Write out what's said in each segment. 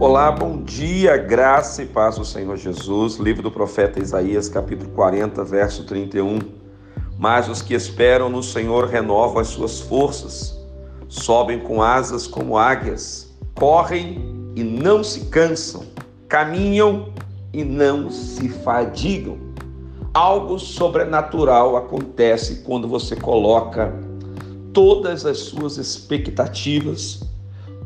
Olá, bom dia, graça e paz do Senhor Jesus. Livro do profeta Isaías, capítulo 40, verso 31. Mas os que esperam no Senhor renovam as suas forças, sobem com asas como águias, correm e não se cansam, caminham e não se fadigam. Algo sobrenatural acontece quando você coloca todas as suas expectativas,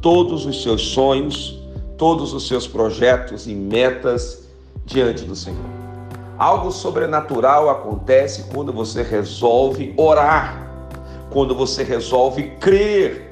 todos os seus sonhos, todos os seus projetos e metas diante do Senhor. Algo sobrenatural acontece quando você resolve orar, quando você resolve crer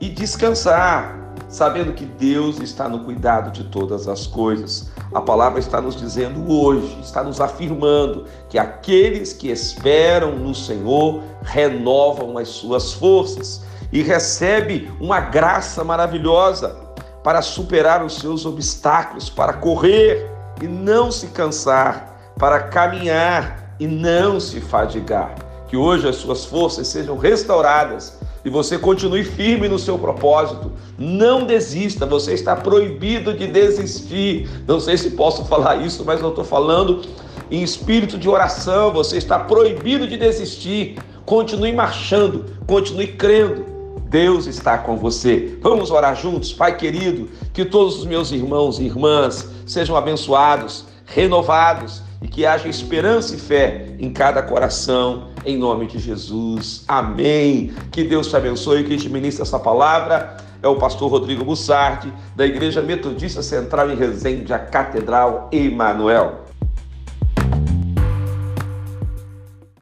e descansar, sabendo que Deus está no cuidado de todas as coisas. A palavra está nos dizendo hoje, está nos afirmando que aqueles que esperam no Senhor renovam as suas forças e recebe uma graça maravilhosa para superar os seus obstáculos, para correr e não se cansar, para caminhar e não se fadigar. Que hoje as suas forças sejam restauradas e você continue firme no seu propósito. Não desista, você está proibido de desistir. Não sei se posso falar isso, mas eu estou falando em espírito de oração. Você está proibido de desistir. Continue marchando, continue crendo Deus está com você. Vamos orar juntos, Pai querido, que todos os meus irmãos e irmãs sejam abençoados, renovados e que haja esperança e fé em cada coração, em nome de Jesus. Amém. Que Deus te abençoe, que te ministre essa palavra. É o pastor Rodrigo Bussardi, da Igreja Metodista Central em Resende, a Catedral Emanuel.